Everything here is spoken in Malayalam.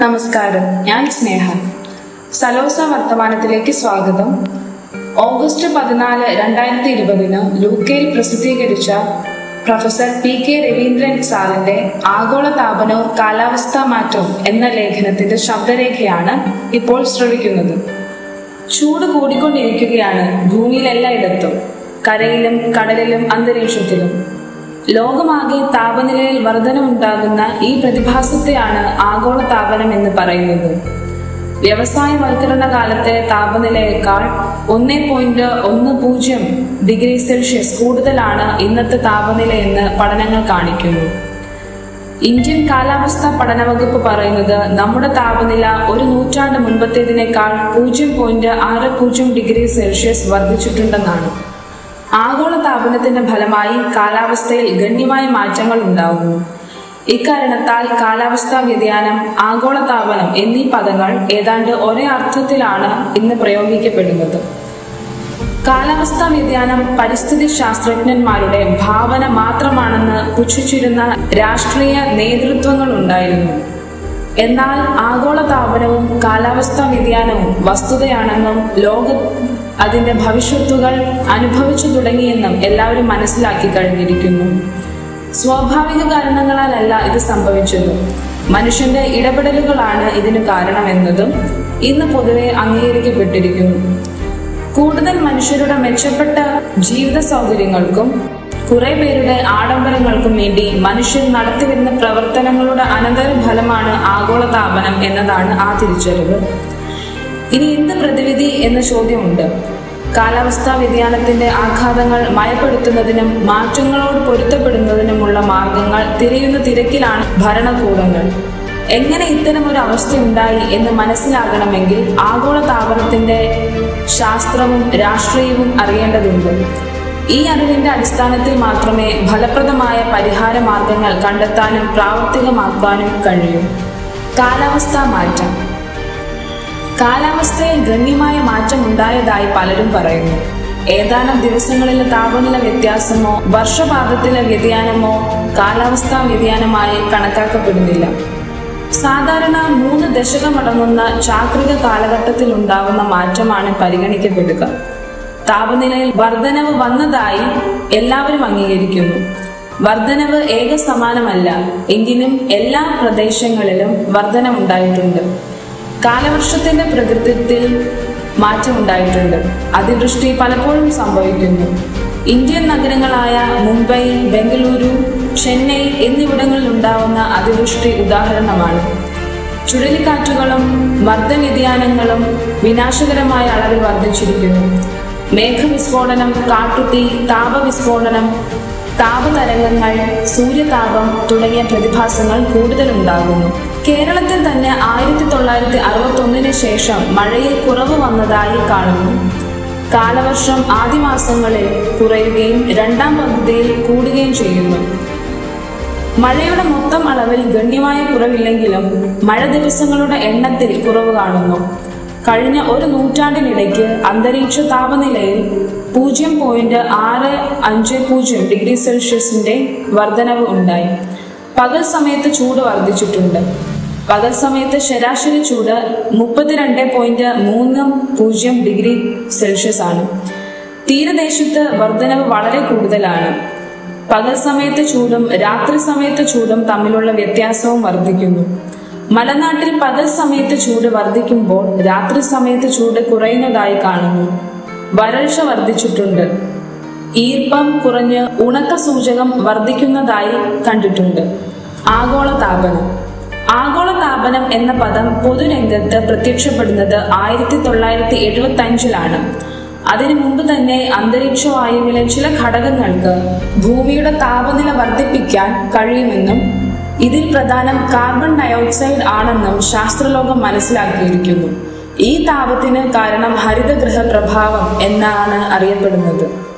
നമസ്കാരം ഞാൻ സ്നേഹ. സലോസ വർത്തമാനത്തിലേക്ക് സ്വാഗതം. ഓഗസ്റ്റ് പതിനാല് രണ്ടായിരത്തി ഇരുപതിന് ലൂക്കയിൽ പ്രസിദ്ധീകരിച്ച പ്രൊഫസർ പി കെ രവീന്ദ്രൻ സാറിന്റെ ആഗോള താപനവും കാലാവസ്ഥാ മാറ്റവും എന്ന ലേഖനത്തിന്റെ ശബ്ദരേഖയാണ് ഇപ്പോൾ ശ്രവിക്കുന്നത്. ചൂട് കൂടിക്കൊണ്ടിരിക്കുകയാണ് ഭൂമിയിൽ എല്ലായിടത്തും കരയിലും കടലിലും അന്തരീക്ഷത്തിലും. ലോകമാകെ താപനിലയിൽ വർധനമുണ്ടാകുന്ന ഈ പ്രതിഭാസത്തെയാണ് ആഗോള താപനം എന്ന് പറയുന്നത്. വ്യവസായവൽക്കരണ കാലത്തെ താപനിലയേക്കാൾ ഒന്ന് പോയിന്റ് ഒന്ന് പൂജ്യം ഡിഗ്രി സെൽഷ്യസ് കൂടുതലാണ് ഇന്നത്തെ താപനിലയെന്ന് പഠനങ്ങൾ കാണിക്കുന്നു. ഇന്ത്യൻ കാലാവസ്ഥാ പഠന വകുപ്പ് പറയുന്നത് നമ്മുടെ താപനില ഒരു നൂറ്റാണ്ട് മുൻപത്തേതിനേക്കാൾ പൂജ്യം പോയിന്റ് ആറ് പൂജ്യം ഡിഗ്രി സെൽഷ്യസ് വർദ്ധിച്ചിട്ടുണ്ടെന്നാണ്. ആഗോള താപനത്തിന്റെ ഫലമായി കാലാവസ്ഥയിൽ ഗണ്യമായ മാറ്റങ്ങൾ ഉണ്ടാകുന്നു ഇക്കാരണത്താൽ കാലാവസ്ഥാ വ്യതിയാനം ആഗോള താപനം എന്നീ പദങ്ങൾ ഏതാണ്ട് ഒരേ അർത്ഥത്തിലാണ് ഇന്ന് പ്രയോഗിക്കപ്പെടുന്നത്. കാലാവസ്ഥാ വ്യതിയാനം പരിസ്ഥിതി ശാസ്ത്രജ്ഞന്മാരുടെ ഭാവന മാത്രമാണെന്ന് പുച്ഛിച്ചിരുന്ന രാഷ്ട്രീയ നേതൃത്വങ്ങൾ ഉണ്ടായിരുന്നു. എന്നാൽ ആഗോള താപനവും കാലാവസ്ഥാ വ്യതിയാനവും വസ്തുതയാണെന്നും ലോക അതിന്റെ ഭവിഷ്യത്തുകൾ അനുഭവിച്ചു തുടങ്ങിയെന്നും എല്ലാവരും മനസ്സിലാക്കി കഴിഞ്ഞിരിക്കുന്നു. സ്വാഭാവിക കാരണങ്ങളാലല്ല ഇത് സംഭവിച്ചത്. മനുഷ്യന്റെ ഇടപെടലുകളാണ് ഇതിന് കാരണമെന്നതും ഇന്ന് പൊതുവെ അംഗീകരിക്കപ്പെട്ടിരിക്കുന്നു. കൂടുതൽ മനുഷ്യരുടെ മെച്ചപ്പെട്ട ജീവിത സൗകര്യങ്ങൾക്കും കുറെ പേരുടെ ആഡംബരങ്ങൾക്കും വേണ്ടി മനുഷ്യൻ നടത്തിവരുന്ന പ്രവർത്തനങ്ങളുടെ അനന്തരഫലമാണ് ആഗോളതാപനം എന്നതാണ് ആ തിരിച്ചറിവ്. ഇനി എന്ത് പ്രതിവിധി എന്ന ചോദ്യമുണ്ട്. കാലാവസ്ഥാ വ്യതിയാനത്തിന്റെ ആഘാതങ്ങൾ മയപ്പെടുത്തുന്നതിനും മാറ്റങ്ങളോട് പൊരുത്തപ്പെടുന്നതിനുമുള്ള മാർഗങ്ങൾ തിരയുന്ന തിരക്കിലാണ് ഭരണകൂടങ്ങൾ. എങ്ങനെ ഇത്തരം ഒരു അവസ്ഥയുണ്ടായി എന്ന് മനസ്സിലാകണമെങ്കിൽ ആഗോള താപനത്തിന്റെ ശാസ്ത്രവും രാഷ്ട്രീയവും അറിയേണ്ടതുണ്ട്. ഈ അറിവിന്റെ അടിസ്ഥാനത്തിൽ മാത്രമേ ഫലപ്രദമായ പരിഹാര മാർഗങ്ങൾ കണ്ടെത്താനും പ്രാവർത്തികമാക്കാനും കഴിയൂ. കാലാവസ്ഥാ മാറ്റം. കാലാവസ്ഥയിൽ ഗണ്യമായ മാറ്റം ഉണ്ടായതായി പലരും പറയുന്നു. ഏതാനും ദിവസങ്ങളിലെ താപനില വ്യത്യാസമോ വർഷപാതത്തിലെ വ്യതിയാനമോ കാലാവസ്ഥാ വ്യതിയാനമായി കണക്കാക്കപ്പെടുന്നില്ല. സാധാരണ മൂന്ന് ദശകമടങ്ങുന്ന ചാക്രിക കാലഘട്ടത്തിൽ ഉണ്ടാകുന്ന മാറ്റമാണ് പരിഗണിക്കപ്പെടുക. താപനിലയിൽ വർധനവ് വന്നതായി എല്ലാവരും അംഗീകരിക്കുന്നു. വർധനവ് ഏക സമാനമല്ല എങ്കിലും എല്ലാ പ്രദേശങ്ങളിലും വർധനമുണ്ടായിട്ടുണ്ട് കാലവർഷത്തിന്റെ പ്രകൃതത്തിൽ മാറ്റമുണ്ടായിട്ടുണ്ട്. അതിവൃഷ്ടി പലപ്പോഴും സംഭവിക്കുന്നു. ഇന്ത്യൻ നഗരങ്ങളായ മുംബൈ ബംഗളൂരു ചെന്നൈ എന്നിവിടങ്ങളിൽ ഉണ്ടാവുന്ന അതിവൃഷ്ടി ഉദാഹരണമാണ്. ചുഴലിക്കാറ്റുകളും മർദ്ദവ്യതിയാനങ്ങളും വിനാശകരമായ അളവിൽ വർദ്ധിച്ചിരിക്കുന്നു. മേഘവിസ്ഫോടനം കാട്ടുതീ താപവിസ്ഫോടനം താപതരംഗങ്ങൾ സൂര്യതാപം തുടങ്ങിയ പ്രതിഭാസങ്ങൾ കൂടുതലുണ്ടാകുന്നു. കേരളത്തിൽ തന്നെ ആയിരത്തി തൊള്ളായിരത്തി അറുപത്തി ഒന്നിന് ശേഷം മഴയിൽ കുറവ് വന്നതായി കാണുന്നു. കാലവർഷം ആദ്യ മാസങ്ങളിൽ കുറയുകയും രണ്ടാം പകുതിയിൽ കൂടുകയും ചെയ്യുന്നു. മഴയുടെ മൊത്തം അളവിൽ ഗണ്യമായ കുറവില്ലെങ്കിലും മഴ ദിവസങ്ങളുടെ എണ്ണത്തിൽ കുറവ് കാണുന്നു. കഴിഞ്ഞ ഒരു നൂറ്റാണ്ടിനിടയ്ക്ക് അന്തരീക്ഷ താപനിലയിൽ പൂജ്യം പോയിന്റ് ആറ് അഞ്ച് പൂജ്യം ഡിഗ്രി സെൽഷ്യസിന്റെ വർധനവ് ഉണ്ടായി. പകൽ സമയത്ത് ചൂട് വർദ്ധിച്ചിട്ടുണ്ട് പകൽ സമയത്ത് ശരാശരി ചൂട് മുപ്പത്തിരണ്ട് പോയിന്റ് മൂന്ന് പൂജ്യം ഡിഗ്രി സെൽഷ്യസ് ആണ്. തീരദേശത്ത് വർധനവ് വളരെ കൂടുതലാണ്. പകൽ സമയത്ത് ചൂടും രാത്രി സമയത്ത് ചൂടും തമ്മിലുള്ള വ്യത്യാസവും വർദ്ധിക്കുന്നു. മലനാട്ടിൽ പകൽ സമയത്ത് ചൂട് വർദ്ധിക്കുമ്പോൾ രാത്രി സമയത്ത് ചൂട് കുറയുന്നതായി കാണുന്നു. വരൾച്ച വർദ്ധിച്ചിട്ടുണ്ട്. ഈർപ്പം കുറഞ്ഞ് ഉണക്ക സൂചകം വർദ്ധിക്കുന്നതായി കണ്ടിട്ടുണ്ട്. ആഗോള താപനം. ആഗോള താപനം എന്ന പദം പൊതുരംഗത്ത് പ്രത്യക്ഷപ്പെടുന്നത് ആയിരത്തി തൊള്ളായിരത്തി എഴുപത്തി അഞ്ചിലാണ് അതിനു മുമ്പ് തന്നെ അന്തരീക്ഷ വായുവിലെ ചില ഘടകങ്ങൾക്ക് ഭൂമിയുടെ താപനില വർദ്ധിപ്പിക്കാൻ കഴിയുമെന്നും ഇതിൽ പ്രധാനം കാർബൺ ഡയോക്സൈഡ് ആണെന്നും ശാസ്ത്രലോകം മനസ്സിലാക്കിയിരിക്കുന്നു. ഈ താപത്തിന് കാരണം ഹരിതഗൃഹ പ്രഭാവം എന്നാണ് അറിയപ്പെടുന്നത്.